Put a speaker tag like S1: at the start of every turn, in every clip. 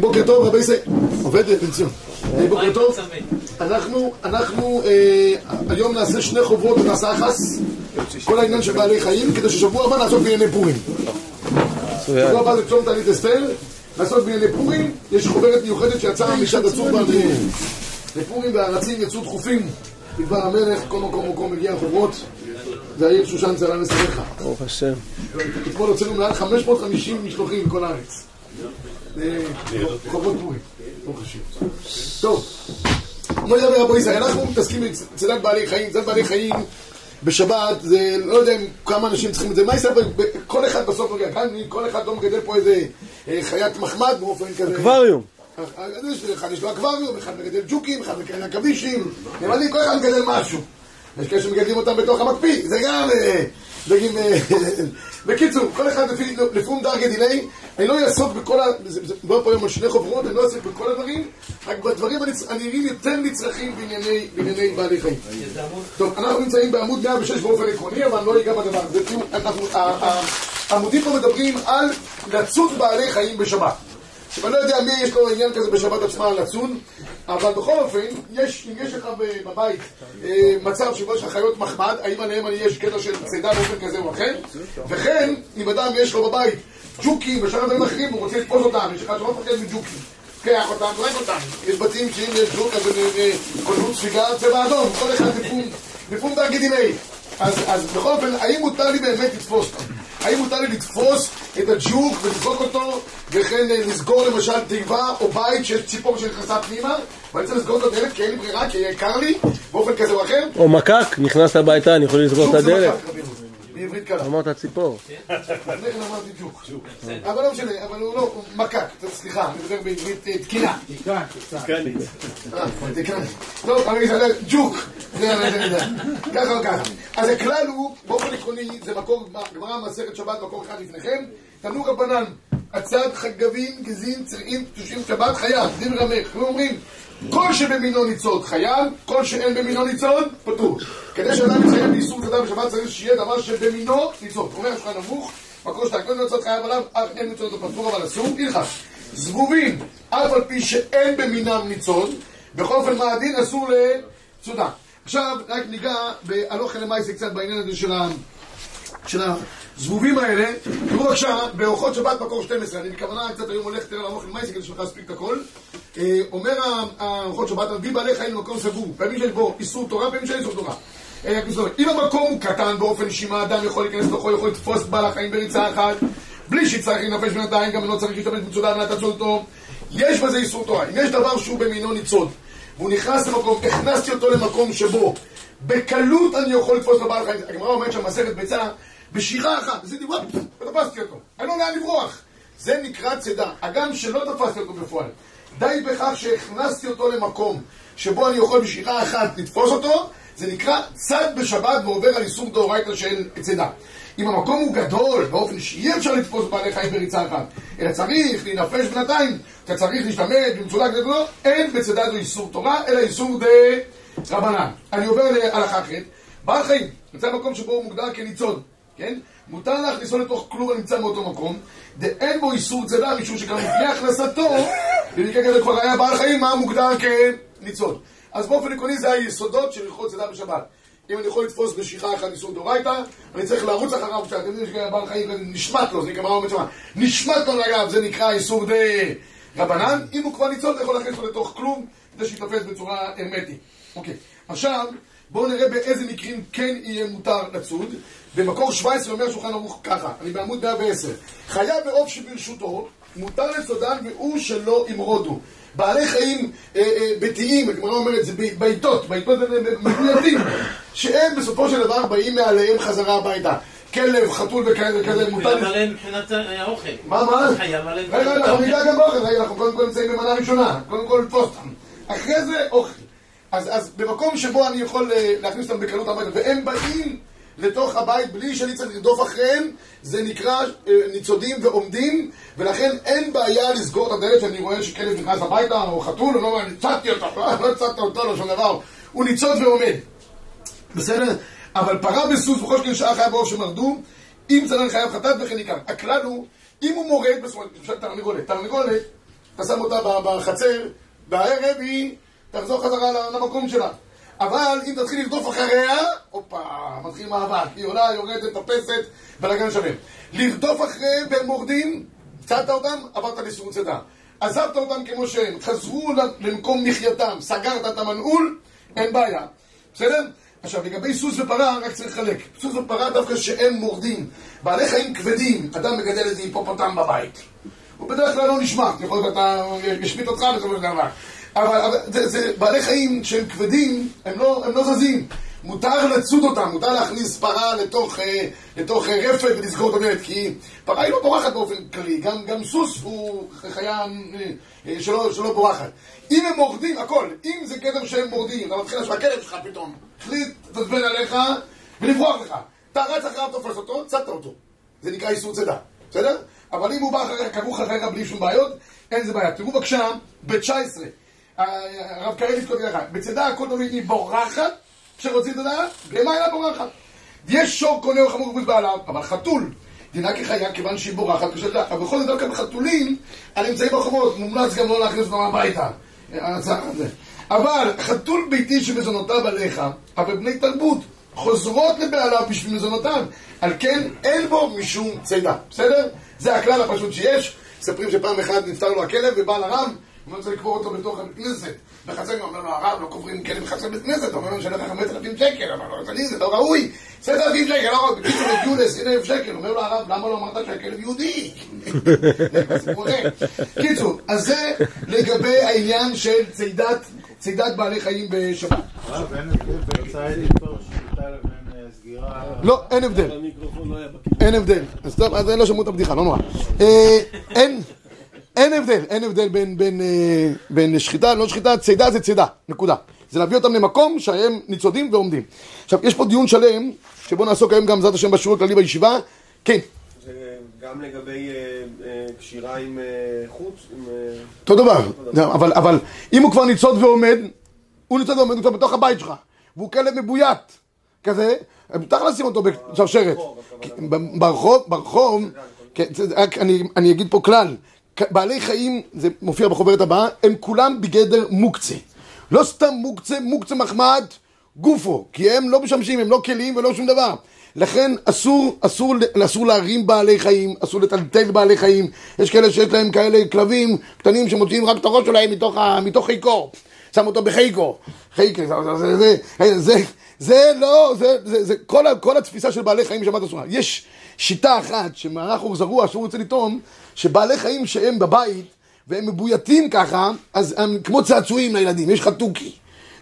S1: בוקר טוב, רבי ישראל. עובד בן ציון. אה, בוקר טוב. אנחנו, אנחנו אה, היום נעשה שני חוברות ונעשה אחס. כל העניין של בעלי חיים, כדי ששבוע הבא נעסוק בענייני פורים. שבוע הבא זה צום תענית אסתר, נעסוק בענייני פורים. יש חוברת מיוחדת שיצאה משעת הצורבן לפורים והארצים יצאו דחופים. מדבר המלך, כל מקום מקום מגיע חוברות. והעיר שושן צלה נסריך.
S2: ברוך השם.
S1: אתמול הוצאנו מעל 550 משלוחים מכל הארץ. חובות פורים. ברוך השם. טוב, בוא נדבר רבו ישראל, אנחנו מתעסקים בצדת בעלי חיים, צדת בעלי חיים בשבת, זה לא יודע כמה אנשים צריכים את זה, מה יעשה, כל אחד בסוף כאן כל אחד לא מגדל פה איזה חיית מחמד באופן כזה.
S2: אקווריום.
S1: אחד יש לו אקווריום, אחד מגדל ג'וקים, אחד מגדל עכבישים, נמלים, כל אחד מגדל משהו. יש כאלה שמגדלים אותם בתוך המקפיא, זה גם... בקיצור, כל אחד לפום דרגי דיני, אני לא אעסוק בכל ה... מדובר פה היום על שני חוברות, אני לא אעסוק בכל הדברים, רק בדברים הנראים יותר נצרכים בענייני בעלי חיים. טוב, אנחנו נמצאים בעמוד 106 באופן עקרוני, אבל לא אגע בדבר הזה. העמודים פה מדברים על לצוד בעלי חיים בשבת. אני לא יודע מי יש לו עניין כזה בשבת עצמה לצון, אבל בכל אופן, יש, אם יש לך בבית אה, מצב שבו יש לך חיות מחמד, האם עליהם יש קטע של צידה באופן כזה או אחר? וכן, אם אדם יש לו בבית ג'וקים ושאר דברים אחרים, הוא רוצה לתפוס אותם, יש לך שלא מפחד מג'וקים. קח אותם, זרק אותם. יש בתים שאם יש ג'וק, אז קולנות ספיגה צבע אדום, כל אחד לפום דרגי דיני. אז בכל אופן, האם מותר לי באמת לתפוס אותם? האם מותר לי לתפוס את הג'וק ולזרוק אותו וכן לסגור למשל תיבה או בית שיש ציפור שנכנסה פנימה? ואני צריך לסגור את הדלת כי אין לי ברירה, כי יקר לי באופן כזה או אחר.
S2: או מקק, נכנסת הביתה, אני יכול לסגור את הדלת.
S1: בעברית קלה.
S2: אמרת ציפור.
S1: לפני כן אמרתי ג'וק. אבל לא משנה, אבל הוא לא, הוא מקק, סליחה, אני מדבר בעברית תקינה. תקנית טוב, אני אסתכל, ג'וק ככה או ככה אז הכלל הוא, באופן עקרוני, זה מקור, גמרא מסכת שבת, מקור אחד לפניכם תנו רבנן, עצת חגבים, גזין, צרעים, קדושים, שבת, חייב, דין רמך, הם אומרים כל שבמינו ניצוד חייב, כל שאין במינו ניצוד, פטור. כדי שאדם יציין באיסור צדה בשבת צריך שיהיה דבר שבמינו ניצוד. אומר השולחן ערוך, מקור שאתה כל ניצוד חייב עליו, אף אין ניצוד פטור אבל אסור, הלכה. זבובים, אף על פי שאין במינם ניצוד, בכל אופן מה הדין אסור לצודה. עכשיו רק ניגע בהלוכה למעשה קצת בעניין הזה של ה... של הזבובים האלה, תראו בבקשה, באורחות שבת מקור 12, אני בכוונה קצת היום הולך יותר לערוך למייסי כדי שנוכל להספיק את הכל. אומר האורחות שבת, מביא בעלי חיים למקום סגור, פעמים שיש בו איסור תורה, פעמים שאין איסור תורה. אם המקום הוא קטן באופן אישי, מה אדם יכול להיכנס לתוכו, יכול לתפוס בעל החיים בריצה אחת, בלי שיצטרך להינפש בינתיים, גם לא צריך להשתמש בצודה על מנת לעצור אותו. יש בזה איסור תורה. אם יש דבר שהוא במינו ניצוד, והוא נכנס למקום, הכנסתי אותו למקום שבו בקלות אני יכול לתפוס לבעל חיים. הגמרא אומרת שהמסכת ביצה בשירה אחת, עשיתי וואפ, ותפסתי אותו. אין לו לאן לברוח. זה נקרא צידה. הגם שלא תפסתי אותו בפועל. די בכך שהכנסתי אותו למקום שבו אני יכול בשירה אחת לתפוס אותו, זה נקרא צד בשבת ועובר על איסור דאורייתא של צידה. אם המקום הוא גדול, באופן שאי אפשר לתפוס בעלי חיים בריצה אחת, אלא צריך להינפש בינתיים, אתה צריך להשתמש במצודה גדולה, אין בצידה זו איסור תורה, אלא איסור דה רבנן. אני עובר להלכה אחרת. בעל חיים, נמצא במקום שבו הוא מוגדר כניצוד, כן? מותר להכניסו לתוך כלוב הנמצא באותו מקום, ואין בו איסור צידה, משום שגם לפני הכנסתו, במקרה כזה כבר היה בעל חיים, מה מוגדר כניצוד. אז באופן עקרוני זה היסודות של הלכות צידה בשבת. אם אני יכול לתפוס בשיחה אחת איסור דאורייתא, אני צריך לרוץ אחריו, כשאתם יודעים שבעל חיים נשמט לו, זה נקרא אומרת שמה, נשמט לו לגב, זה נקרא איסור דה רבנן, אם הוא כבר ניצוד, אתה יכול להכניס אותו לתוך כלום, כדי שיתפס בצורה הרמטית. אוקיי, עכשיו בואו נראה באיזה מקרים כן יהיה מותר לצוד. במקור 17 אומר שולחן ערוך ככה, אני בעמוד 110. חיה בעוף שברשותו, מותר לצודן והוא שלא ימרודו. בעלי חיים אה, אה, ביתיים, הגמרא אומרת, זה בעיטות, בעיטות מדויקים, שהם בסופו של דבר באים מעליהם חזרה הביתה. כלב, חתול וכאלה וכאלה,
S3: מותר... חייב עליהם מבחינת האוכל.
S1: מה, מה?
S3: חייב עליהם...
S1: רגע, אנחנו ניגע גם באוכל, אנחנו קודם כל נמצאים במנה ראשונה, קודם כל לתפוס אותם. אחרי זה אוכל. אז, אז במקום שבו אני יכול להכניס אותם בקלות הביתה, והם באים לתוך הבית בלי שאני צריך לרדוף אחריהם, זה נקרא אה, ניצודים ועומדים, ולכן אין בעיה לסגור את הדלת שאני רואה שכלב נכנס הביתה, או חתול, או לא, ניצדתי אותו, לא ניצדת אותו, לא שום דבר, הוא ניצוד ועומד. בסדר? אבל פרה בסוס בכל שכן שעה חיה בעוף שמרדו, אם צלן חייב חטאת וכן עיקר. הכלל הוא, אם הוא מורד, בסופו של תרנגולת, תרנגולת, אתה שם אותה בחצר, בערב היא תחזור חזרה למקום שלה. אבל אם תתחיל לרדוף אחריה, הופה, מתחיל מאבק, היא עולה, יורדת, מטפסת, בלאגן שלם. לרדוף אחריהם והם מורדים, מצאת אותם, עברת לסירות צידה. עזבת אותם כמו שהם, חזרו למקום מחייתם, סגרת את המנעול, אין בעיה. בסדר? עכשיו, לגבי סוס ופרה, רק צריך לחלק. סוס ופרה דווקא שהם מורדים. בעלי חיים כבדים, אדם מגדל איזה היפופוטם בבית. הוא בדרך כלל לא נשמע, יכול להיות אתה ישמיט אותך בסופו של דבר. אבל, אבל זה, זה בעלי חיים שהם כבדים, הם לא, הם לא זזים. מותר לצוד אותם, מותר להכניס פרה לתוך, אה, לתוך אה, רפת ולסגור את הדלת, כי פרה היא לא בורחת באופן כללי, גם, גם סוס הוא חיה אה, שלא, שלא בורחת. אם הם מורדים, הכל, אם זה גדר שהם מורדים, אתה מתחיל שהכלב שלך פתאום החליט לתעצבן עליך ולברוח לך. אתה רץ אחריו, תופס אותו, צדת אותו. זה נקרא איסור צידה, בסדר? אבל אם הוא בא אחריך, כרוך אחריך בלי שום בעיות, אין זה בעיה. תראו בבקשה, ב-19, הרב קרליץ כותב לך, בצידה הכל תלוי היא בורחת, כשרוצים את הדעת, בהמה אינה בורחת. יש שור קונה או חמור בעליו, אבל חתול, דינה כחיה כיוון שהיא בורחת. אבל בכל זאת דווקא בחתולים, אמצעים ברחובות, מומלץ גם לא להכניס אותם הביתה. אבל חתול ביתי שמזונותיו עליך, אבל בני תרבות, חוזרות לבעליו בשביל מזונותיו. על כן אין בו משום צידה, בסדר? זה הכלל הפשוט שיש. מספרים שפעם אחת נפטר לו הכלב ובא לרב, הוא רוצה לקבור אותו בתוך הבית כנסת. בחצר, הוא אומר לו, הרב, לא קוברים כלב בחצר בית כנסת, הוא אומר לו, לך 5,000 שקל, אמר לו, תגיד, זה לא ראוי, 10,000 שקל, לא ראוי, בקיצור הגיעו ל-20,000 שקל, אומר לו הרב, למה לא אמרת שהכלב יהודי? קיצור, אז זה לגבי העניין של צידת, צידת בעלי חיים בשבת.
S3: הרב, אין הבדל בין ציד איתו, שליטה לבין אה, סגירה...
S1: לא, אין הבדל.
S2: לא.
S1: אין הבדל. אז טוב, אז לא שמעו את הבדיחה, לא נורא. אה, אין, אין הבדל, אין הבדל בין, בין, אה, בין שחיטה, לא שחיטה, צידה זה צידה, נקודה. זה להביא אותם למקום שהם ניצודים ועומדים. עכשיו, יש פה דיון שלם, שבו נעסוק היום גם בעזרת השם בשיעור הכללי בישיבה. כן,
S4: גם לגבי אה, אה, קשירה עם חוץ,
S1: אותו דבר. אבל, אבל אם הוא כבר ניצוד ועומד, הוא ניצוד ועומד, הוא כבר בתוך הבית שלך, והוא כלב מבוית, כזה, מותר לשים אותו בשרשרת. ברחוב, ברחוב, כן, אני, אני אגיד פה כלל, בעלי חיים, זה מופיע בחוברת הבאה, הם כולם בגדר מוקצה. לא סתם מוקצה, מוקצה מחמד גופו, כי הם לא משמשים, הם לא כלים ולא שום דבר. לכן אסור, אסור, אסור להרים בעלי חיים, אסור לטלטל בעלי חיים. יש כאלה שיש להם כאלה כלבים קטנים שמוציאים רק את הראש שלהם מתוך, מתוך חיקו. שם אותו בחיקו. חיקו, זה, זה, זה, זה, זה לא, זה, זה, זה כל, כל התפיסה של בעלי חיים בשבת אסורה. יש שיטה אחת שמערך אור זרוע שהוא רוצה לטעון, שבעלי חיים שהם בבית והם מבויתים ככה, אז הם כמו צעצועים לילדים, יש לך תוכי.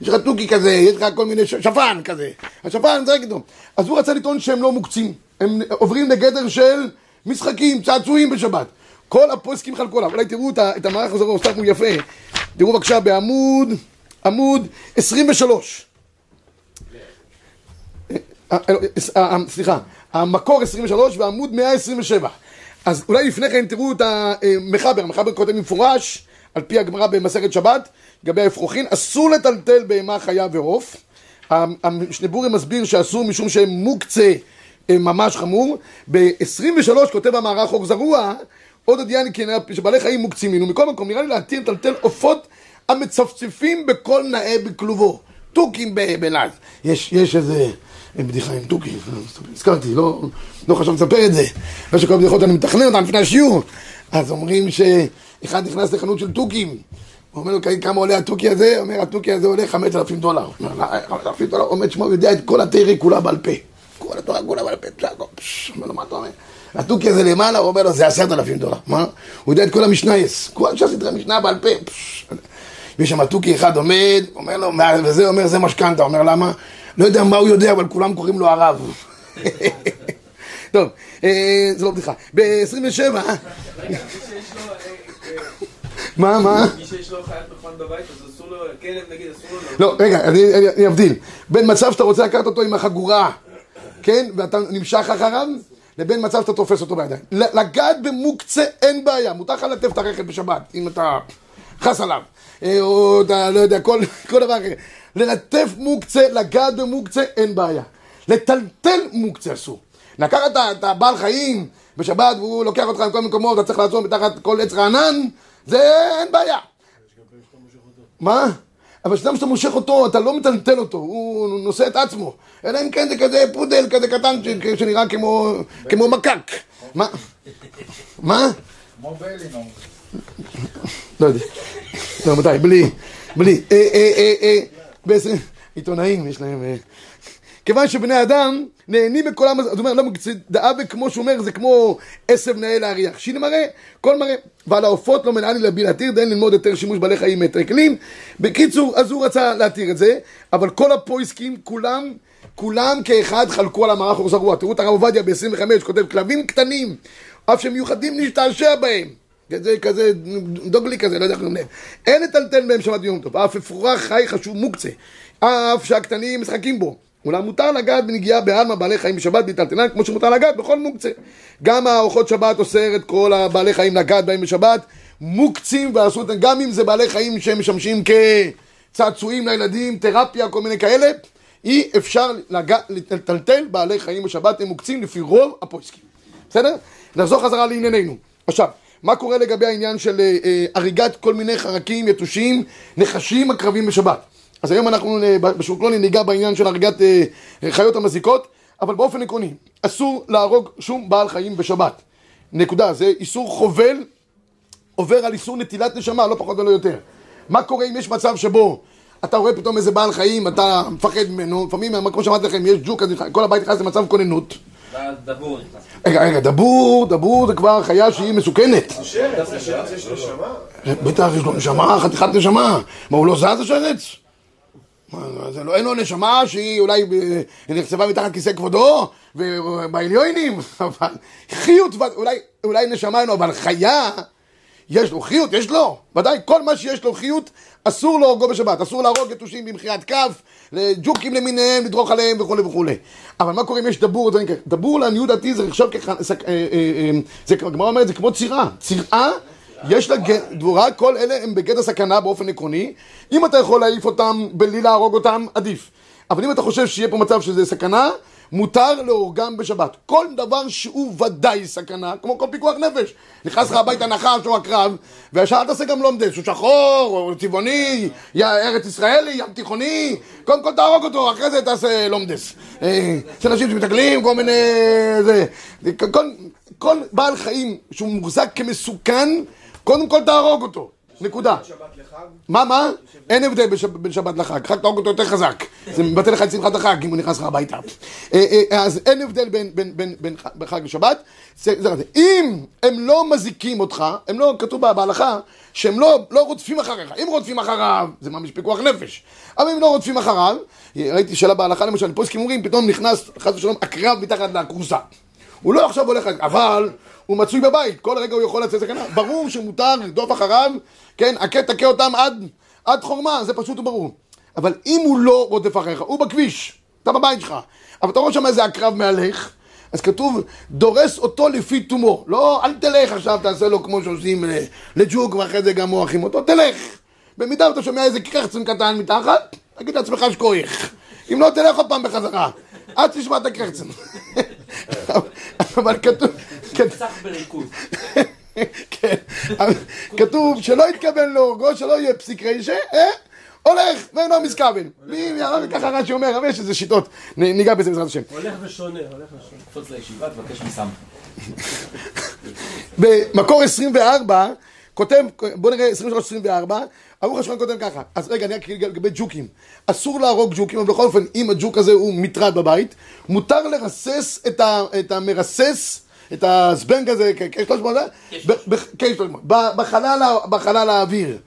S1: יש לך תוכי כזה, יש לך כל מיני שפן כזה. השפן זה רק איתו. אז הוא רצה לטעון שהם לא מוקצים. הם עוברים לגדר של משחקים, צעצועים בשבת. כל הפוסקים חלקו עליו. אולי תראו את המערך הזה, הוא פה יפה. תראו בבקשה בעמוד, עמוד 23. אה, אה, אה, סליחה, המקור 23 ועמוד 127. אז אולי לפני כן תראו את המחבר, המחבר כותב במפורש, על פי הגמרא במסכת שבת, לגבי האפרוחין, אסור לטלטל בהמה חיה ועוף. המשנבורי מסביר שאסור משום שהם מוקצה ממש חמור. ב-23 כותב המערך חוק זרוע, עוד עדיין כי שבעלי חיים מוקצים מינו. מכל מקום, נראה לי להתיר לטלטל עופות המצפצפים בכל נאה בכלובו. תוכים בלעז. יש, יש איזה בדיחה עם תוכים, הזכרתי, לא, לא חשבתי לספר את זה. לא שכל הבדיחות אני מתכנן אותן לפני השיעור. אז אומרים שאחד נכנס לחנות של תוכים. הוא אומר לו, כמה עולה התוכי הזה? הוא אומר, התוכי הזה עולה 5,000 דולר. הוא אומר, "לא, 5,000 דולר, עומד שמו, יודע את כל התרא כולה בעל פה. כל התורה כולה בעל פה, אומר לו, מה אתה אומר? התוכי הזה למעלה, הוא אומר לו, זה 10,000 דולר. מה? הוא יודע את כל המשנייס. כל שעשיתי המשנה בעל פה. ויש שם תוכי אחד עומד, אומר לו, "מה- וזה אומר, זה משכנתה. אומר, למה? לא יודע מה הוא יודע, אבל כולם קוראים לו הרב. טוב, אה, זה לא בדיחה. ב-27, מה, מה?
S5: מי שיש לו חיית מכון בבית, אז אסור לו, כלב נגיד, אסור לו...
S1: לא, רגע, אני, אבדיל. בין מצב שאתה רוצה לקחת אותו עם החגורה, כן, ואתה נמשך אחריו, לבין מצב שאתה תופס אותו בידיים. לגעת במוקצה אין בעיה, מותר לך לטף את הרכב בשבת, אם אתה חס עליו. אה, או אתה, לא יודע, כל דבר אחר. ללטף מוקצה, לגעת במוקצה, אין בעיה. לטלטל מוקצה אסור. לקחת את הבעל חיים בשבת, והוא לוקח אותך לכל מקומות, אתה צריך לעצור מתחת כל עץ רענן, זה אין בעיה. מה? אבל סתם שאתה מושך אותו, אתה לא מטלטל אותו, הוא נושא את עצמו. אלא אם כן זה כזה פודל, כזה קטן, שנראה כמו, כמו מקק. מה? מה?
S3: כמו בלינור.
S1: לא יודע. לא, רבותיי, בלי, בלי. אה, אה, אה, אה, בעצם, עיתונאים יש להם... אה. כיוון שבני אדם נהנים בכל המזל, זאת אומרת, לא מקצת דאבה כמו שהוא אומר, זה כמו עשב נאה להריח. שינה מראה, כל מראה. ועל העופות לא מנעני להביא להתיר, דין ללמוד יותר שימוש בעלי חיים כלים. בקיצור, אז הוא רצה להתיר את זה, אבל כל הפויסקים, כולם, כולם כאחד חלקו על המערך אורס הרוח. תראו את הרב עובדיה ב-25, כותב, כלבים קטנים, אף שהם מיוחדים, נשתעשע בהם. זה כזה, דוגלי כזה, לא יודע איך לומר. אין לטלטל בהם שבת ויום טוב. אף אפרוח חי חשוב מוקצה. אף שהקטנים משחקים בו. אולם מותר לגעת בנגיעה בעלמא בעלי חיים בשבת בטלטלן, כמו שמותר לגעת בכל מוקצה. גם הארוחות שבת אוסר את כל הבעלי חיים לגעת בהם בשבת, מוקצים ועשו אותם, גם אם זה בעלי חיים שהם משמשים כצעצועים לילדים, תרפיה, כל מיני כאלה, אי אפשר לטלטל בעלי חיים בשבת, הם מוקצים לפי רוב הפויסקים. בסדר? נחזור חזרה לענייננו. עכשיו, מה קורה לגבי העניין של אה, אה, הריגת כל מיני חרקים, יתושים, נחשים הקרבים בשבת? אז היום אנחנו אה, בשוקלוני ניגע בעניין של הריגת חיות המזיקות, אבל באופן עקרוני, אסור להרוג שום בעל חיים בשבת. נקודה, זה איסור חובל עובר על איסור נטילת נשמה, לא פחות ולא יותר. מה קורה אם יש מצב שבו אתה רואה פתאום איזה בעל חיים, אתה מפחד ממנו, לפעמים, כמו שאמרתי לכם, יש ג'וק, כל הבית נכנס למצב כוננות.
S5: דבור נכנס.
S1: רגע, רגע, דבור, דבור זה כבר חיה שהיא מסוכנת. בטח, יש לו נשמה, חתיכת נשמה. מה, הוא לא זז השרץ? לא, אין לו נשמה שהיא אולי אה, נחצבה מתחת כיסא כבודו ובעליונים, אבל חיות, אולי נשמה אין לו, אבל חיה, יש לו חיות, יש לו, ודאי, כל מה שיש לו חיות, אסור להורגו בשבת, אסור להרוג יתושים במחיית כף, לג'וקים למיניהם, לדרוך עליהם וכולי וכולי. אבל מה קורה אם יש דבור? דבור לעניות דעתי זה נחשב כ... זה הגמרא אומרת, זה כמו צירה. צירה, יש לה דבורה, כל אלה הם בגדר סכנה באופן עקרוני. אם אתה יכול להעיף אותם בלי להרוג אותם, עדיף. אבל אם אתה חושב שיהיה פה מצב שזה סכנה, מותר להורגם בשבת. כל דבר שהוא ודאי סכנה, כמו כל פיקוח נפש. נכנס לך הביתה נחש או עקרב, וישר אל תעשה גם לומדס, הוא שחור, או צבעוני, ארץ ישראלי, ים תיכוני, קודם כל תהרוג אותו, אחרי זה תעשה לומדס. אה, יש אנשים שמתגלים, כל מיני... זה, כל בעל חיים שהוא מוחזק כמסוכן, קודם כל תהרוג אותו. נקודה. מה, מה? אין הבדל בין שבת לחג, חג תהרוג אותו יותר חזק. זה מבטל לך את שמחת החג אם הוא נכנס לך הביתה. אה, אה, אז אין הבדל בין- חג לשבת. אם הם לא מזיקים אותך, הם לא, כתוב בה- בהלכה, שהם לא לא רודפים אחריך. אם רודפים אחריו, זה ממש פיקוח נפש. אבל אם לא רודפים אחריו, ראיתי שאלה בהלכה למשל, פוסקים אומרים, פתאום נכנס חס ושלום עקרב מתחת לכורסה. הוא לא עכשיו הולך, אבל הוא מצוי בבית, כל רגע הוא יכול לצאת סכנה. ברור שמותר לרדוף אחריו, כן, הכה תכה אותם עד, עד חורמה, זה פשוט וברור. אבל אם הוא לא רודף אחריך, הוא בכביש, אתה בבית שלך, אבל אתה רואה שם איזה עקרב מהלך, אז כתוב, דורס אותו לפי תומו. לא, אל תלך עכשיו, תעשה לו כמו שעושים ל- לג'וק, ואחרי זה גם מורחים אותו, תלך. במידה ואתה שומע איזה קרחצן קטן מתחת, תגיד לעצמך שכוייך. אם לא, תלך עוד פעם בחזרה. עד תשמע את הקרחצן. אבל כתוב...
S5: בריכוז.
S1: כן, כתוב שלא התכוון להורגו, שלא יהיה פסיק רישה, אה? הולך ואינו מסכוון. מי- ככה רש"י אומר, אבל יש איזה שיטות, ניגע בזה בעזרת השם.
S2: הולך ושונה, הולך ושונה.
S5: קפוץ לישיבה, תבקש מסם.
S1: במקור 24, כותב, בוא נראה, 23-24, ערוך השולחן כותב ככה, אז רגע, אני רק אגיד לגבי ג'וקים. אסור להרוג ג'וקים, אבל בכל אופן, אם הג'וק הזה הוא מטרד בבית, מותר לרסס את, ה, את המרסס, את הזבנג הזה, K300, ב- ב- K300, ב- בחלל, האוויר.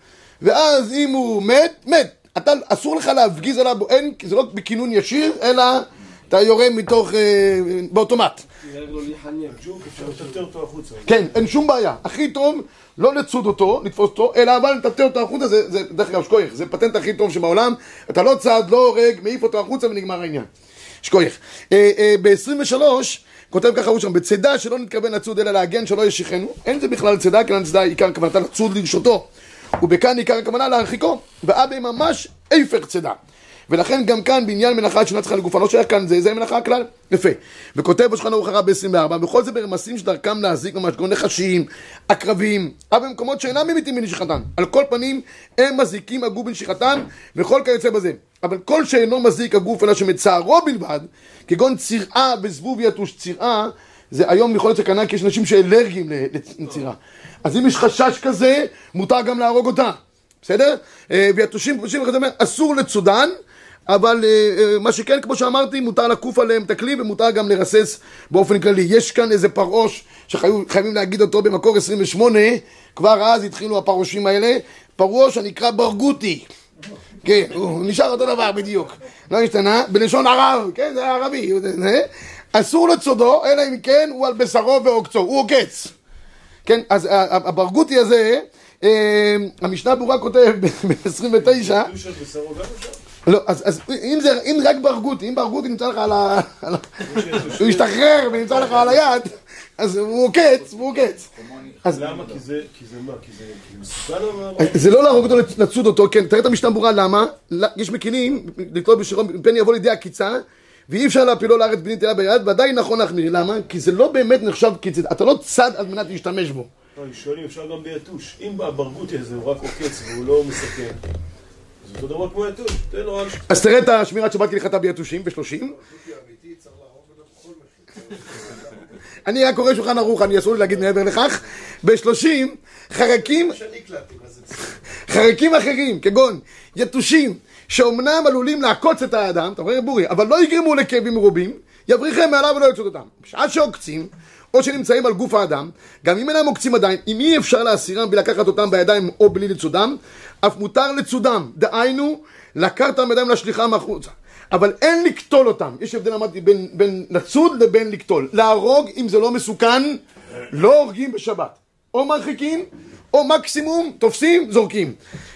S1: ואז אם הוא מת, מת. אתה, אסור לך להפגיז עליו, אין, זה לא בכינון ישיר, אלא אתה יורה מתוך, אה, באוטומט. כן, אין שום בעיה. הכי טוב לא לצוד אותו, לתפוס אותו, אלא אבל לטטא אותו החוצה, זה, זה דרך אגב שכוייך, זה הפטנט הכי טוב שבעולם. אתה לא צד, לא הורג, מעיף אותו החוצה ונגמר העניין. שכוייך. אה, אה, ב-23, כותב ככה הוא שם, בצידה שלא נתכוון לצוד אלא להגן שלא ישיחנו, אין זה בכלל צידה, כי צידה עיקר כוונתה לצוד לרשותו. ובכאן עיקר הכוונה להרחיקו, ואבי ממש הפך צידה. ולכן גם כאן בעניין מלאכה שאינה צריכה לגופה, לא שייך כאן, זה, זה מלאכה הכלל. יפה. וכותב בשולחן ערוך הרב ב-24, וכל זה ברמסים שדרכם להזיק ממש, כגון נחשים, עקרבים, אבל במקומות שאינם ממיתים בנשיכתם. על כל פנים, הם מזיקים הגוף בנשיכתם, וכל כיוצא בזה. אבל כל שאינו מזיק הגוף אלא שמצערו בלבד, כגון צירעה וזבוב יתוש צירעה, זה היום יכול להיות סכנה כי יש אנשים שאלרגיים ל- לצירה. אז אם יש חשש כזה, מותר גם להרוג אותה, בסדר? אה, ויתושים פרושים וכדומה, אסור לצודן, אבל אה, אה, מה שכן, כמו שאמרתי, מותר לקוף עליהם את הכלי ומותר גם לרסס באופן כללי. יש כאן איזה פרעוש שחייבים להגיד אותו במקור 28, כבר אז התחילו הפרעושים האלה, פרעוש הנקרא ברגותי. כן, הוא נשאר אותו דבר בדיוק, לא השתנה, בלשון ערב, כן, זה ערבי. אסור לצודו, אלא אם כן הוא על בשרו ועוקצו, הוא עוקץ. כן, אז הברגותי הזה, אה, המשנה ברורה כותב ב-29, לא, אז, אז אם זה, אם רק ברגותי, אם ברגותי נמצא לך על ה... על ה- הוא השתחרר ונמצא לך על היד, אז הוא עוקץ, הוא עוקץ. אז
S3: למה? כי זה, כי זה מה? כי זה זה מסוכן או?
S1: זה לא להרוג אותו, לצוד אותו, כן, תראה את המשנה ברורה, למה? לא, יש מקינים, לתלות בשירו, פן יבוא לידי עקיצה, ואי אפשר להפילו לארץ בני תלה ביד, ועדיין נכון להחמיר, למה? כי זה לא באמת נחשב קיצד, אתה לא צד על מנת להשתמש בו.
S3: לא, אני שואל אם אפשר גם ביתוש. אם הברגותי הזה הוא רק עוקץ והוא לא מסכן, אז אותו דבר כמו יתוש. תן לו רק...
S1: אז תראה את השמירת שבת כהלכתה ביתושים, בשלושים. אני רק קורא שולחן ערוך, אני אסור לי להגיד מעבר לכך. בשלושים, חרקים, חרקים אחרים, כגון יתושים, שאומנם עלולים לעקוץ את האדם, אתה רואה בורי, אבל לא יגרמו לכאבים מרובים, יבריחם מעליו ולא יצוד אותם. בשעה שעוקצים, או שנמצאים על גוף האדם, גם אם אינם עוקצים עדיין, אם אי אפשר להסירם בלי לקחת אותם בידיים או בלי לצודם, אף מותר לצודם, דהיינו, לקחת אותם בידיים להשליכם החוצה. אבל אין לקטול אותם, יש הבדל אמרתי בין, בין לצוד לבין לקטול. להרוג, אם זה לא מסוכן, לא הורגים בשבת. או מרחיקים, או מקסימום תופסים, זורקים.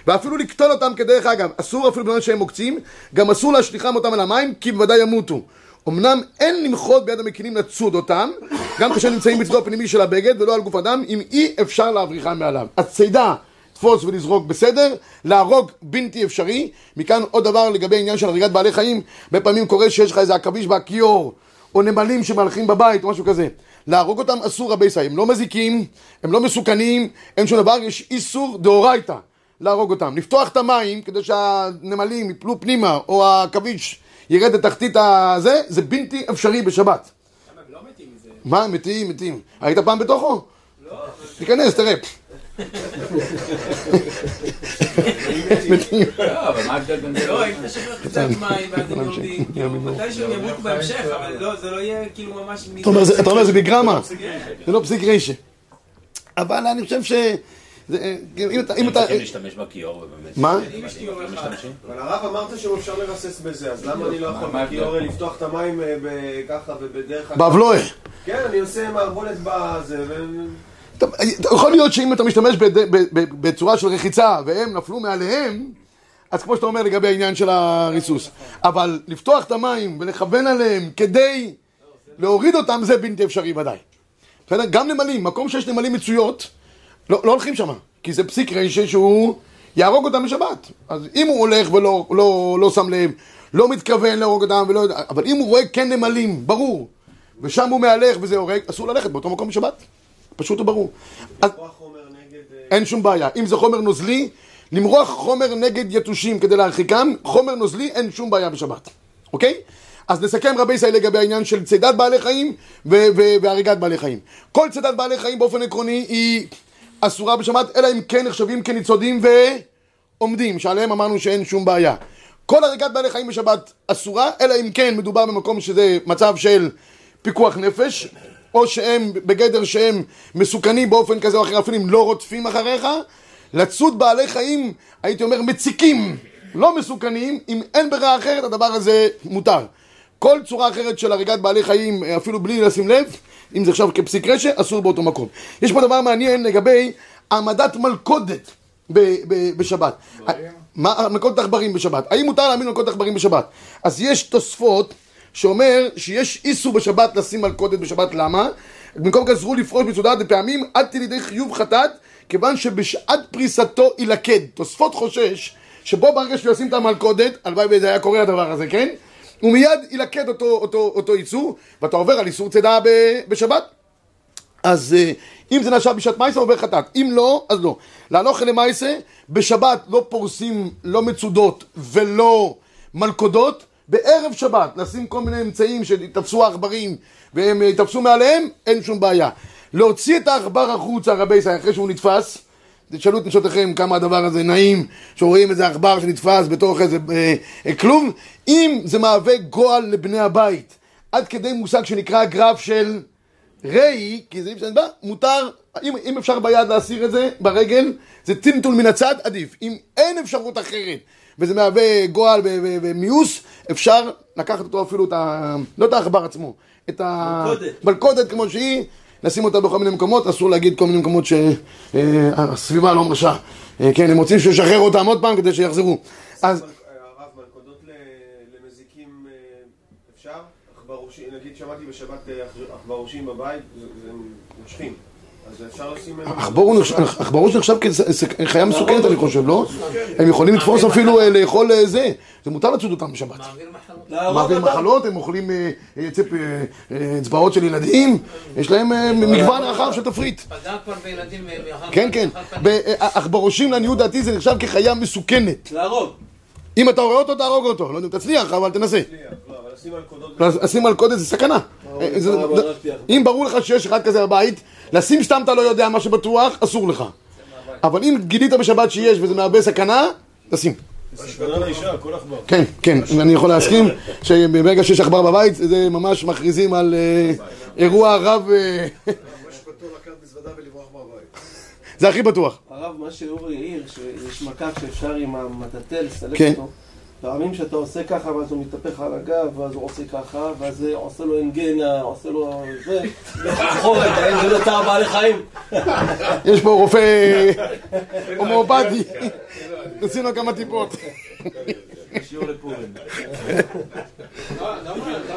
S1: ואפילו לקטול אותם כדרך אגב, אסור אפילו בזמן שהם עוקצים, גם אסור להשליכם אותם על המים, כי בוודאי ימותו. אמנם אין למחות ביד המקינים לצוד אותם, גם כאשר נמצאים בצדו הפנימי של הבגד ולא על גוף אדם, אם אי אפשר להבריחם מעליו. אז צידה, תפוס ולזרוק בסדר, להרוג בלתי אפשרי. מכאן עוד דבר לגבי עניין של הריגת בעלי חיים, הרבה פעמים קורה שיש לך איזה עכביש בכיור, או נמלים שמהלכים בבית, או משהו כזה. להרוג אותם אסור רבי סי, הם לא מזיקים, הם לא מסוכנים, אין שום דבר, יש איסור דאורייתא להרוג אותם. לפתוח את המים כדי שהנמלים יפלו פנימה, או העכביש ירד לתחתית הזה, זה בלתי אפשרי בשבת.
S5: למה הם לא מתים מזה?
S1: מה, מתים, מתים. היית פעם בתוכו? לא. תיכנס, תראה.
S6: לא, אבל מה ההבדל בין זה?
S5: לא, אם תשחרר קצת מים ואז הם יורדים, כאילו, מתי שהם ימותו בהמשך, אבל לא, זה לא יהיה כאילו ממש...
S1: אתה אומר, זה- אומר זה בגרמה, זה לא פסיק רישה. אבל אני חושב ש... זה- אם אתה... אם אתה...
S6: צריכים להשתמש בכיור ובאמת.
S1: מה?
S4: אבל הרב אמרת שאפשר לרסס בזה, אז למה אני לא יכול? בכיור לפתוח את המים אה, ככה ובדרך?
S1: באבלואה.
S4: כן, אני עושה מערבולת בזה, ו...
S1: יכול להיות שאם אתה משתמש בצורה של רחיצה והם נפלו מעליהם, אז כמו שאתה אומר לגבי העניין של הריסוס. אבל לפתוח את המים ולכוון עליהם כדי להוריד אותם זה בלתי אפשרי ודאי. בסדר? גם נמלים, מקום שיש נמלים מצויות, לא, לא הולכים שם, כי זה פסיק רישה שהוא יהרוג אותם בשבת. אז אם הוא הולך ולא לא, לא שם לב, לא מתכוון להרוג אותם, ולא, יודע- אבל אם הוא רואה כן נמלים, ברור, ושם הוא מהלך וזה הורג, אסור ללכת באותו מקום בשבת. פשוט וברור. אז
S4: נגד... אה,
S1: אין שום בעיה. אם זה חומר נוזלי, למרוח חומר נגד יתושים כדי להרחיקם, חומר נוזלי, אין שום בעיה בשבת. אוקיי? אז נסכם רבי ישראל לגבי העניין של צידת בעלי חיים והריגת בעלי חיים. כל צידת בעלי חיים באופן עקרוני היא אסורה בשבת, אלא אם כן נחשבים כניצודים ועומדים, שעליהם אמרנו שאין שום בעיה. כל הריגת בעלי חיים בשבת אסורה, אלא אם כן מדובר במקום שזה מצב של פיקוח נפש, או שהם בגדר שהם מסוכנים באופן כזה או אחר, אפילו אם לא רודפים אחריך, לצוד בעלי חיים, הייתי אומר, מציקים, לא מסוכנים, אם אין ברירה אחרת, הדבר הזה מותר. כל צורה אחרת של הריגת בעלי חיים, אפילו בלי לשים לב, אם זה עכשיו כפסיק רשע, אסור באותו מקום. יש פה דבר מעניין לגבי העמדת מלכודת ב- ב- בשבת. מה, מלכודת עכברים בשבת. האם מותר להעמיד מלכודת עכברים בשבת? אז יש תוספות שאומר שיש איסור בשבת לשים מלכודת בשבת, למה? במקום גזרו לפרוש מצודת בפעמים עד לידי חיוב חטאת, כיוון שבשעת פריסתו יילכד. תוספות חושש שבו ברגע שהוא ישים את המלכודת, הלוואי וזה היה קורה הדבר הזה, כן? הוא מיד ילקט אותו, אותו, אותו איסור, ואתה עובר על איסור צידה בשבת. אז אה, אם זה נשב בשעת מייסה עובר חטאת, אם לא, אז לא. להלוך למייסה, בשבת לא פורסים לא מצודות ולא מלכודות, בערב שבת לשים כל מיני אמצעים שיתפסו העכברים והם יתפסו מעליהם, אין שום בעיה. להוציא את העכבר החוצה, רבי ישראל, אחרי שהוא נתפס, תשאלו את נשותיכם כמה הדבר הזה נעים, שרואים איזה עכבר שנתפס בתוך איזה אה, אה, כלוב, אם זה מהווה גועל לבני הבית, עד כדי מושג שנקרא גרף של ראי, כי זה אי אפשר מותר, אם, אם אפשר ביד להסיר את זה, ברגל, זה טינטול מן הצד, עדיף. אם אין אפשרות אחרת, וזה מהווה גועל ומיאוס, אפשר לקחת אותו אפילו, את ה... לא את העכבר עצמו, את המלכודת כמו שהיא, לשים אותה בכל מיני מקומות, אסור להגיד כל מיני מקומות שהסביבה לא מרשה. אה, כן, הם רוצים שישחרר אותם עוד פעם כדי שיחזרו. אז
S4: הרב, מלכודות ל- למזיקים אה, אפשר? נגיד שמעתי בשבת אה, עכ- עכברושים בבית, זה מושכים.
S1: עכברוש נחשב כחיה מסוכנת אני חושב, לא? הם יכולים לתפוס אפילו אה, לאכול אה, זה, זה מותר לצוד אותם בשבת.
S5: מעביר מחלות.
S1: מעביר מחלות, הם אוכלים אה, אצבעות של ילדים, יש להם מגוון רחב של תפריט.
S5: פגע כבר בילדים מאחר
S1: כן, כן. עכברושים לעניות דעתי זה נחשב כחיה מסוכנת.
S3: להרוג.
S1: אם אתה רואה אותו, תהרוג אותו. לא יודע אם תצליח, אבל תנסה.
S4: לא, אבל לשים מלכודות...
S1: לשים מלכודת זה סכנה. אה, זה- אם ברור לך שיש אחד כזה בבית, לשים סתם אתה לא יודע מה שבטוח, אסור לך. אבל אם גילית בשבת שיש וזה מהווה סכנה, תשים.
S3: עכבר.
S1: כן, כן, ואני יכול להסכים שברגע שיש עכבר בבית, זה ממש מכריזים על אה, אירוע רב... אה, זה הכי בטוח.
S7: הרב, מה שאורי העיר, שיש מכה שאפשר עם המטאטא לסלק
S1: כן.
S7: אותו. פעמים שאתה עושה ככה, ואז הוא מתהפך על הגב, ואז הוא עושה ככה, ואז זה עושה לו אנגנה, עושה לו זה, אחורה, אתה אין, זה לא צער בעלי חיים.
S1: יש פה רופא הומואפתי, נשים לו כמה טיפות.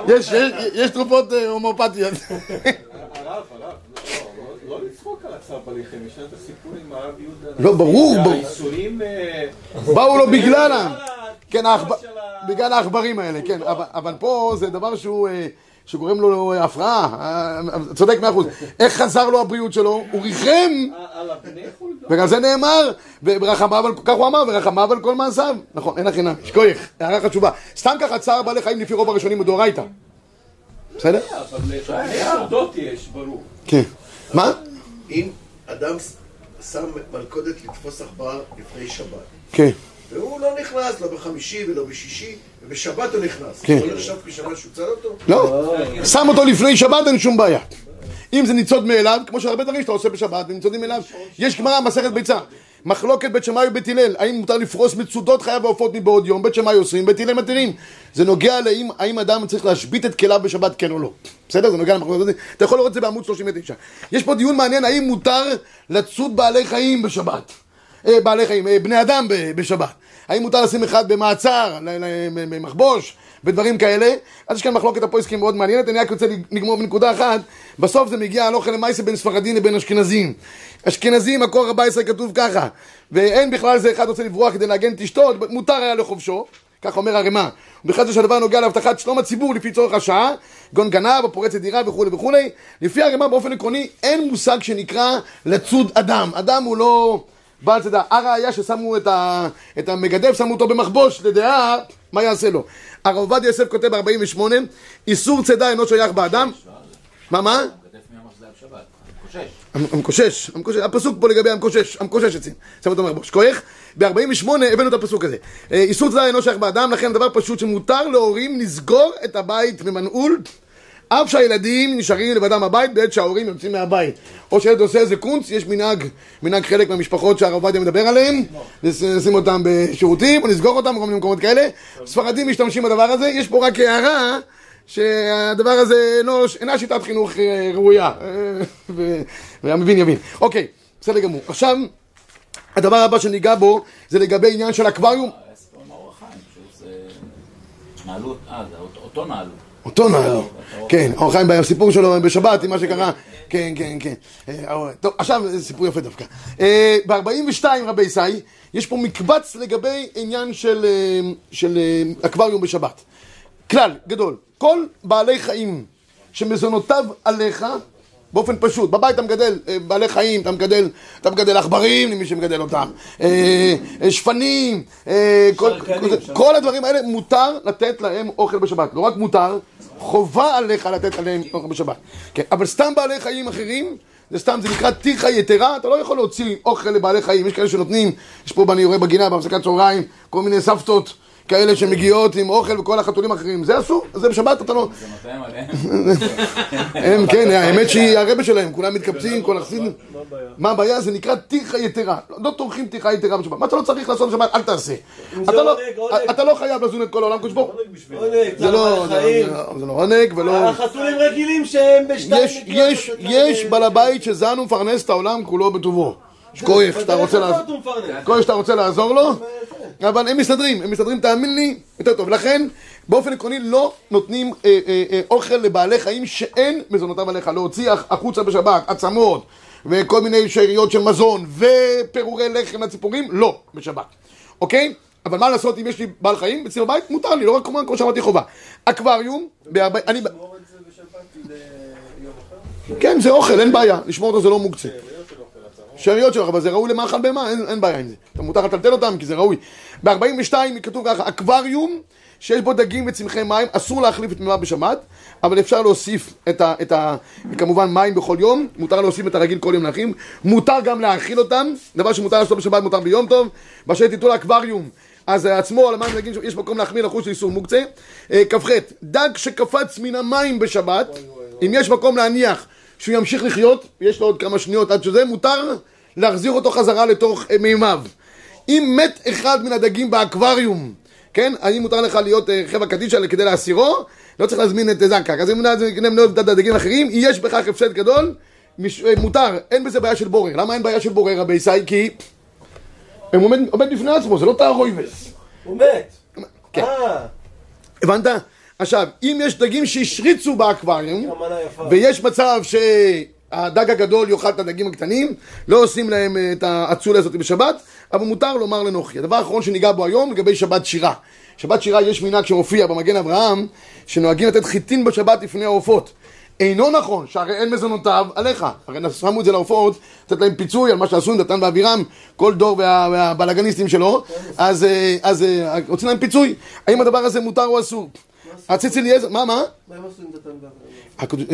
S1: יש- יש- יש תרופות אה, הומואפתיות.
S8: הרב, הרב, לא- לא לצחוק על הצער בעלי חיים, יש לנו את הסיפור עם הרב יהודה.
S1: לא, ברור, ברור.
S8: אה,
S1: באו לו בגללם. כן, בגלל העכברים האלה, כן. אבל- פה זה דבר שהוא... אה, שגורם לו אה, הפרעה, אה, צודק מאה אחוז. איך חזר לו הבריאות שלו? הוא ריחם. וגם זה נאמר, ורחמיו על, כך הוא אמר, ורחמיו על כל מעשיו. נכון, אין הכי שכוייך, הערה חשובה. סתם ככה צער בעלי חיים לפי רוב הראשונים מדאורייתא. בסדר?
S8: אבל יסודות יש, ברור.
S1: כן. מה?
S9: אם אדם שם מלכודת לתפוס עכבר לפני שבת,
S1: כן.
S9: והוא לא נכנס, לא בחמישי ולא בשישי, ובשבת הוא נכנס.
S1: כן.
S9: לא נחשב כשבת שהוא צד אותו?
S1: לא, שם אותו לפני שבת אין שום בעיה. אם זה ניצוד מאליו, כמו שהרבה דברים שאתה עושה בשבת, וניצודים מאליו, יש גמרא מסכת ביצה. מחלוקת בית שמאי ובית הלל, האם מותר לפרוס מצודות חייו ועופות מבעוד יום, בית שמאי אוסרים, בית הלל מתירים. זה נוגע לאם האם אדם צריך להשבית את כליו בשבת כן או לא. בסדר? זה נוגע למחלוקת הזאת. אתה יכול לראות את זה בעמוד 39. יש פה דיון מעניין, האם מותר לצוד בעלי חיים בשבת. אה, בעלי חיים, אה, בני אדם בשבת. האם מותר לשים אחד במעצר, במחבוש, ודברים כאלה? אז יש כאן מחלוקת הפויסקים מאוד מעניינת, אני רק רוצה לגמור בנקודה אחת, בסוף זה מגיע הלוך למעשה בין ספרדים לבין אשכנזים. אשכנזים, מקור 14 כתוב ככה, ואין בכלל זה אחד רוצה לברוח כדי להגן את אשתו, מותר היה לחובשו, כך אומר הרמ"א. ובכלל זה שהדבר נוגע להבטחת שלום הציבור לפי צורך השעה, גון גנב או פורץ לדירה וכולי וכולי. לפי הרמ"א באופן עקרוני אין מושג שנקרא לצוד אדם. אדם הוא לא בעל צדה. הראיה ששמו את, ה, את המגדל, שמו אותו במחבוש לדעה, מה יעשה לו? הרב עובדיה יוסף כותב ב-48, איסור צידה אינו שייך באדם. מה, מה? המקושש, המקושש, הפסוק פה לגבי המקושש, המקושש עצים, שם אותו במחבוש, כוייך? ב-48 הבאנו את הפסוק הזה. אה, איסור צדה אינו שייך באדם, לכן דבר פשוט שמותר להורים לסגור את הבית במנעול, אף שהילדים נשארים לבדם בבית בעת שההורים יוצאים מהבית. או שילד עושה איזה קונץ, יש מנהג, מנהג חלק מהמשפחות שהרב עובדיה מדבר עליהם, לשים אותם בשירותים, או לסגור אותם בכל מיני מקומות כאלה. ספרדים משתמשים בדבר הזה, יש פה רק הערה. שהדבר הזה אינו, אינה שיטת חינוך אה, ראויה, אה, והמבין יבין. אוקיי, בסדר גמור. עכשיו, הדבר הבא שניגע בו זה לגבי עניין של אקווריום.
S6: נעלו, אה, זה אותו- אותו נעלו.
S1: אותו נעלו. כן, אור חיים בסיפור שלו בשבת עם מה שקרה. כן, כן, כן. אה, טוב, עכשיו זה סיפור יפה דווקא. אה, ב-42 רבי ישי, יש פה מקבץ לגבי עניין של, אה, של אה, אקווריום בשבת. כלל גדול, כל בעלי חיים שמזונותיו עליך, באופן פשוט, בבית אתה מגדל אה, בעלי חיים, אתה מגדל, אתה מגדל עכברים למי שמגדל אותם, אה, אה, שפנים, אה, כל, כל, כל הדברים האלה מותר לתת להם אוכל בשבת, לא רק מותר, חובה עליך לתת עליהם אוכל בשבת, כן, אבל סתם בעלי חיים אחרים זה סתם, זה נקרא טיחה יתרה, אתה לא יכול להוציא אוכל לבעלי חיים, יש כאלה שנותנים, יש פה, אני רואה בגינה, בהפסקת צהריים, כל מיני סבתות כאלה שמגיעות עם אוכל וכל החתולים האחרים, זה אסור, זה בשבת אתה לא...
S6: זה נותן עליהם.
S1: הם, כן, האמת שהיא הרבה שלהם, כולם מתקבצים, כל החסידים. מה הבעיה? זה נקרא טיחה יתרה. לא טורחים טיחה יתרה בשבת. מה אתה לא צריך לעשות בשבת? אל תעשה. אתה לא-. אתה לא חייב לזון את כל העולם, ברוך הוא.
S7: עונג,
S1: זה לא, זה לא- זה לא עונג ולא...
S7: החתולים רגילים שהם בשתיים
S1: יש, בעל הבית שזן ומפרנס את העולם כולו בטובו. יש. כוח שאתה רוצה לעזור לו, אבל הם מסתדרים, הם מסתדרים, תאמין לי, יותר טוב. לכן, באופן עקרוני לא נותנים אה, אה, אה, אוכל לבעלי חיים שאין מזונותיו עליך. להוציא הח- החוצה בשבת, עצמות, וכל מיני שאריות של מזון, ופירורי לחם לציפורים, לא, בשבת. אוקיי? אבל מה לעשות אם יש לי בעל חיים אצלי בבית? מותר לי, לא רק כמו שאמרתי, חובה. אקווריום, בהרבה... אני... כן, זה אוכל, אין בעיה, לשמור אותו זה לא מוקצה. שאריות שלך, אבל זה ראוי למאכל בהמה, אין, אין בעיה עם זה. אתה מותר לטלטל אותם כי זה ראוי. ב-42 כתוב ככה, אקווריום שיש בו דגים וצמחי מים, אסור להחליף את מימה בשבת, אבל אפשר להוסיף את ה... את ה כמובן מים בכל יום, מותר להוסיף את הרגיל כל יום להכין, מותר גם להאכיל אותם, דבר שמותר לעשות בשבת מותר ביום טוב, באשר תיתנו לאקווריום. אז עצמו על המים דגים, יש מקום להחמיר לחוש של איסור מוקצה. אה, כ"ח, דג שקפץ מן המים בשבת, אם יש מקום להניח שהוא ימשיך לחיות, יש לו עוד כמה שניות עד שזה, מותר להחזיר אותו חזרה לתוך אה, מימיו. אם מת אחד מן הדגים באקווריום, כן? האם מותר לך להיות אה, חברה קדישא כדי להסירו? לא צריך להזמין את אה, זנקק. אז אם נזמין את הדגים האחרים, יש בכך הפסד גדול, מותר, אין בזה בעיה של בורר. למה אין בעיה של בורר, רבי ישי? כי הוא עומד, עומד בפני עצמו, זה לא תערויבס.
S7: הוא מת.
S1: כן. הבנת? עכשיו, אם יש דגים שהשריצו באקווריום. ויש מצב שהדג הגדול יאכל את הדגים הקטנים, לא עושים להם אה, את האצולה הזאת בשבת, אבל מותר לומר לנוחי. הדבר האחרון שניגע בו היום לגבי שבת שירה. שבת שירה יש מנהג שמופיע במגן אברהם, שנוהגים לתת חיטין בשבת לפני העופות. אינו נכון, שהרי אין מזונותיו עליך. הרי שמו את זה לעופות, לתת להם פיצוי על מה שעשו עם דתן ואבירם, כל דור וה, והבלאגניסטים שלו, אז, אה, אז אה, רוצים להם פיצוי. האם הדבר הזה מותר או אסור? הציץ אליעזר, מה, מה?
S7: מה הם עשו עם דתן?
S1: הקדוש-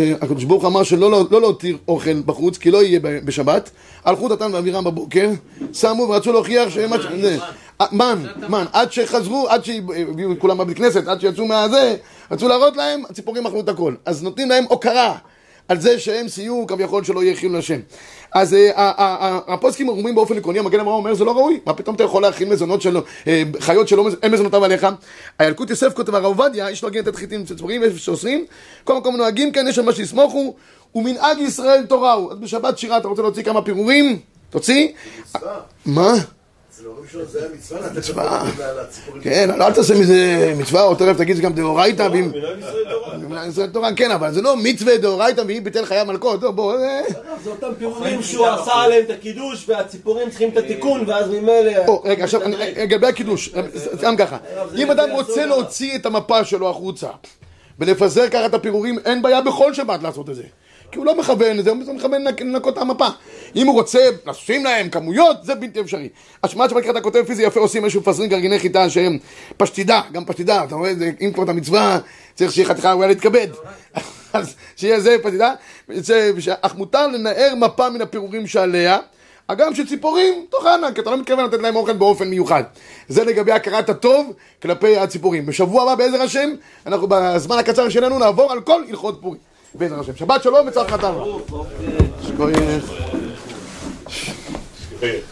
S1: אה, ברוך אמר שלא לא לא להותיר אוכל בחוץ, כי לא יהיה ב- בשבת. הלכו דתן ואבירם בבוקר, שמו ורצו להוכיח שהם... זה- אה, מן, מן, עד שחזרו, עד שהביאו את כולם בבית כנסת, עד שיצאו מהזה, רצו להראות להם, הציפורים אכלו את הכל. אז נותנים להם הוקרה על זה שהם סייעו כביכול שלא יהיה חילול השם. אז אה, ה- ה- ה- הפוסקים אומרים באופן עקרוני, המגן אברהם אומר זה לא ראוי, מה פתאום אתה יכול להכין מזונות אה, חיות שלא, מז- אין מזונותיו עליך. הילקוט יוסף כותב הרב עובדיה, יש נוהגים לתת חיטים ציפורים, יש שאוסרים, כל מקום נוהגים כן, יש שם מה שיסמוכו, ומנהג ישראל תורה הוא. אז בשבת שירה אתה רוצה להוציא כמה פירורים? תוציא. מה?
S9: אצל ההורים שלו זה היה מצווה לתת.
S1: כן, לא, אל תעשה מזה מצווה, או תכף תגיד זה גם דאורייתא, ואם...
S3: מנהג ישראל תורה.
S1: מנהג ישראל תורה, כן, אבל זה לא מצווה דאורייתא ואם ביטל חיי מלכות, טוב, בוא, אה,
S7: זה אותם פירורים שהוא עשה עליהם את הקידוש והציפורים צריכים את התיקון ואז ממילא...
S1: רגע, עכשיו, אני- לגבי הקידוש, גם ככה. אם אדם רוצה להוציא את המפה שלו החוצה ולפזר ככה את הפירורים, אין בעיה בכל שבת לעשות את זה. כי הוא לא מכוון לזה, הוא מכוון לנק- לנקות את המפה. אם הוא רוצה לשים להם כמויות, זה בלתי אפשרי. השמעת שבקראת אתה כותב פיזי יפה עושים משהו מפזרים גרגיני חיטה שהם פשטידה, גם פשטידה, אתה רואה, זה- אם כבר את המצווה, צריך שיהיה חתיכה ראויה להתכבד. אז שיהיה זה פשטידה, אך מותר לנער מפה מן הפירורים שעליה. הגם שציפורים תאכלנה, כי אתה לא מתכוון לתת להם אוכל באופן מיוחד. זה לגבי הכרת הטוב כלפי הציפורים. בשבוע הבא, בעזר השם, אנחנו בזמן הקצר שלנו נעבור על כל הלכות פורים. בעזר השם. שבת שלום וצלחתנו. שכוייך.